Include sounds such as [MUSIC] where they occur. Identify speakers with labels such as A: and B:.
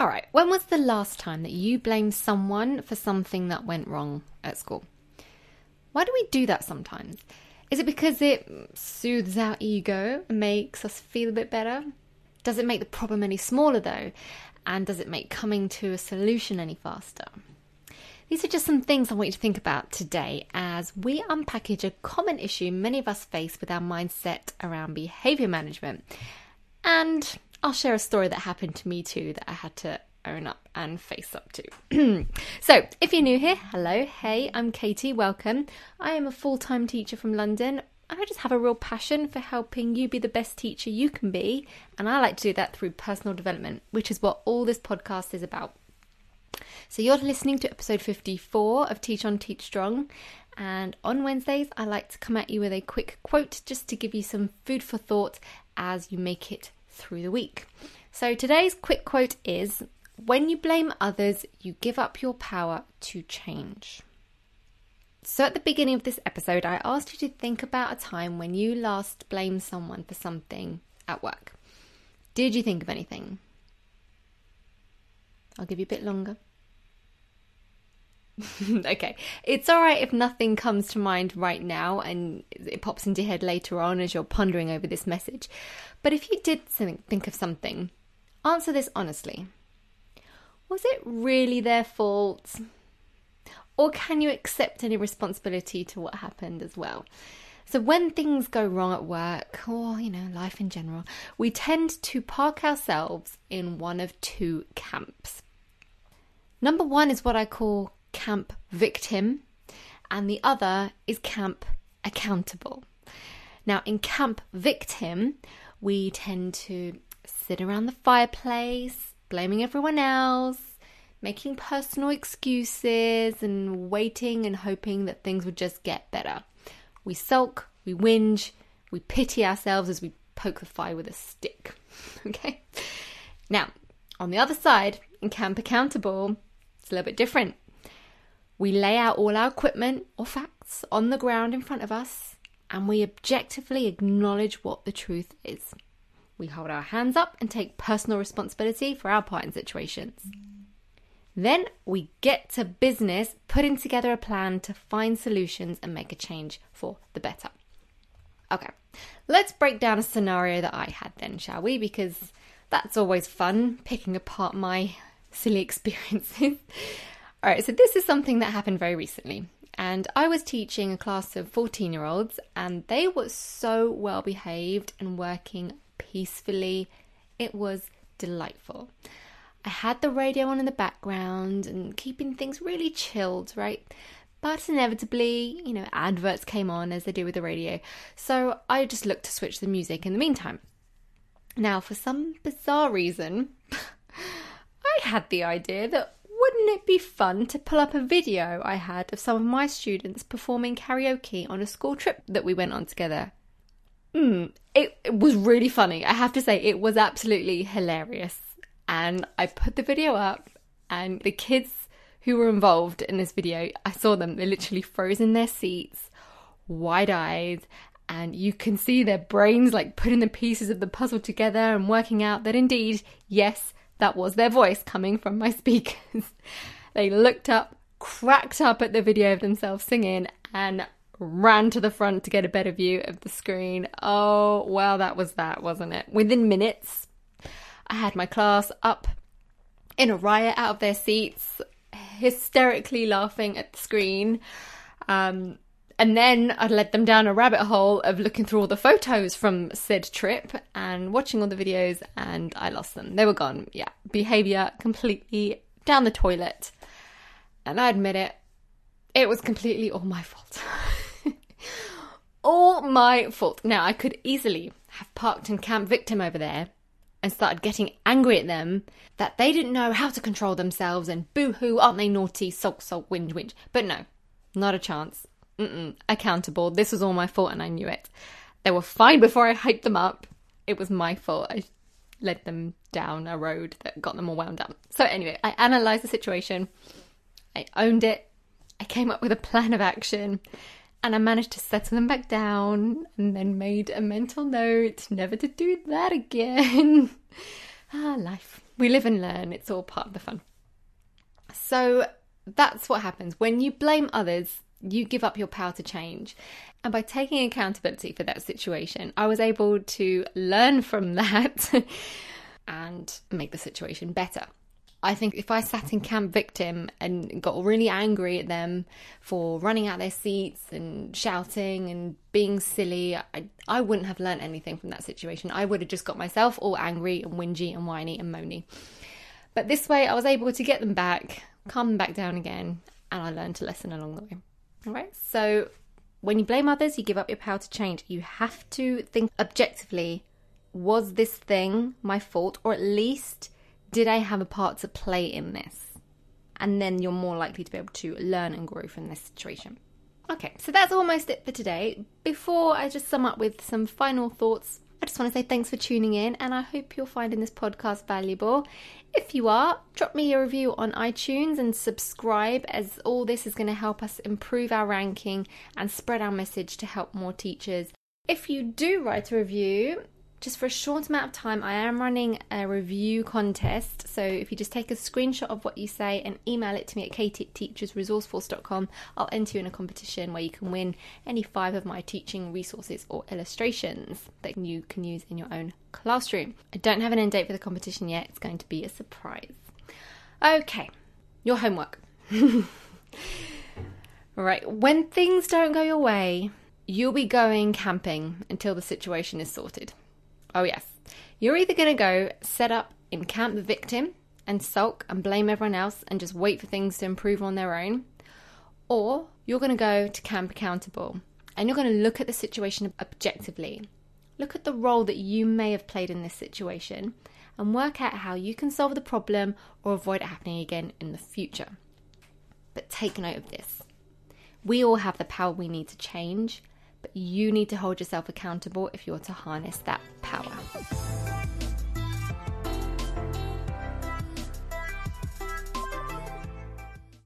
A: All right, when was the last time that you blamed someone for something that went wrong at school? Why do we do that sometimes? Is it because it soothes our ego and makes us feel a bit better? Does it make the problem any smaller though? And does it make coming to a solution any faster? These are just some things I want you to think about today as we unpackage a common issue many of us face with our mindset around behavior management. And I'll share a story that happened to me too that I had to own up and face up to. [CLEARS THROAT] so, if you're new here, hello, hey, I'm Katie, welcome. I am a full time teacher from London. And I just have a real passion for helping you be the best teacher you can be, and I like to do that through personal development, which is what all this podcast is about. So, you're listening to episode 54 of Teach on Teach Strong, and on Wednesdays, I like to come at you with a quick quote just to give you some food for thought as you make it through the week. So, today's quick quote is when you blame others, you give up your power to change. So, at the beginning of this episode, I asked you to think about a time when you last blamed someone for something at work. Did you think of anything? I'll give you a bit longer. [LAUGHS] okay, it's all right if nothing comes to mind right now and it pops into your head later on as you're pondering over this message. But if you did think of something, answer this honestly was it really their fault? Or can you accept any responsibility to what happened as well? So, when things go wrong at work or, you know, life in general, we tend to park ourselves in one of two camps. Number one is what I call camp victim, and the other is camp accountable. Now, in camp victim, we tend to sit around the fireplace, blaming everyone else, making personal excuses, and waiting and hoping that things would just get better. We sulk, we whinge, we pity ourselves as we poke the fire with a stick. [LAUGHS] okay? Now, on the other side, in Camp Accountable, it's a little bit different. We lay out all our equipment or facts on the ground in front of us and we objectively acknowledge what the truth is. We hold our hands up and take personal responsibility for our part in situations. Then we get to business putting together a plan to find solutions and make a change for the better. Okay, let's break down a scenario that I had then, shall we? Because that's always fun, picking apart my [LAUGHS] silly experiences. All right, so this is something that happened very recently. And I was teaching a class of 14 year olds, and they were so well behaved and working peacefully. It was delightful. I had the radio on in the background and keeping things really chilled, right? But inevitably, you know, adverts came on as they do with the radio, so I just looked to switch the music in the meantime. Now, for some bizarre reason, [LAUGHS] I had the idea that wouldn't it be fun to pull up a video I had of some of my students performing karaoke on a school trip that we went on together? Mm, it, it was really funny. I have to say, it was absolutely hilarious. And I put the video up, and the kids who were involved in this video, I saw them, they literally froze in their seats, wide eyed, and you can see their brains like putting the pieces of the puzzle together and working out that indeed, yes, that was their voice coming from my [LAUGHS] speakers. they looked up, cracked up at the video of themselves singing, and ran to the front to get a better view of the screen. Oh, well, that was that, wasn't it? Within minutes, I had my class up in a riot out of their seats, hysterically laughing at the screen. Um, and then I led them down a rabbit hole of looking through all the photos from said trip and watching all the videos, and I lost them. They were gone. Yeah, behavior completely down the toilet. And I admit it, it was completely all my fault. [LAUGHS] all my fault. Now, I could easily have parked and camped Victim over there and started getting angry at them that they didn't know how to control themselves and boo hoo, aren't they naughty, sulk, sulk, whinge, whinge. But no, not a chance. Accountable. This was all my fault and I knew it. They were fine before I hyped them up. It was my fault. I led them down a road that got them all wound up. So, anyway, I analysed the situation, I owned it, I came up with a plan of action, and I managed to settle them back down and then made a mental note never to do that again. [LAUGHS] Ah, life. We live and learn. It's all part of the fun. So that's what happens. When you blame others, you give up your power to change. And by taking accountability for that situation, I was able to learn from [LAUGHS] that and make the situation better. I think if I sat in camp victim and got really angry at them for running out their seats and shouting and being silly, I, I wouldn't have learned anything from that situation. I would have just got myself all angry and whingy and whiny and moany. But this way, I was able to get them back, calm them back down again, and I learned a lesson along the way. All right, so when you blame others, you give up your power to change. You have to think objectively was this thing my fault, or at least did I have a part to play in this? And then you're more likely to be able to learn and grow from this situation. Okay, so that's almost it for today. Before I just sum up with some final thoughts, I just want to say thanks for tuning in and I hope you're finding this podcast valuable. If you are, drop me a review on iTunes and subscribe, as all this is going to help us improve our ranking and spread our message to help more teachers. If you do write a review, just for a short amount of time, I am running a review contest. So if you just take a screenshot of what you say and email it to me at katie@teachersresourceforce.com, I'll enter you in a competition where you can win any five of my teaching resources or illustrations that you can use in your own classroom. I don't have an end date for the competition yet. It's going to be a surprise. Okay, your homework. [LAUGHS] right, when things don't go your way, you'll be going camping until the situation is sorted. Oh, yes. You're either going to go set up in Camp the Victim and sulk and blame everyone else and just wait for things to improve on their own, or you're going to go to Camp Accountable and you're going to look at the situation objectively. Look at the role that you may have played in this situation and work out how you can solve the problem or avoid it happening again in the future. But take note of this we all have the power we need to change, but you need to hold yourself accountable if you're to harness that power.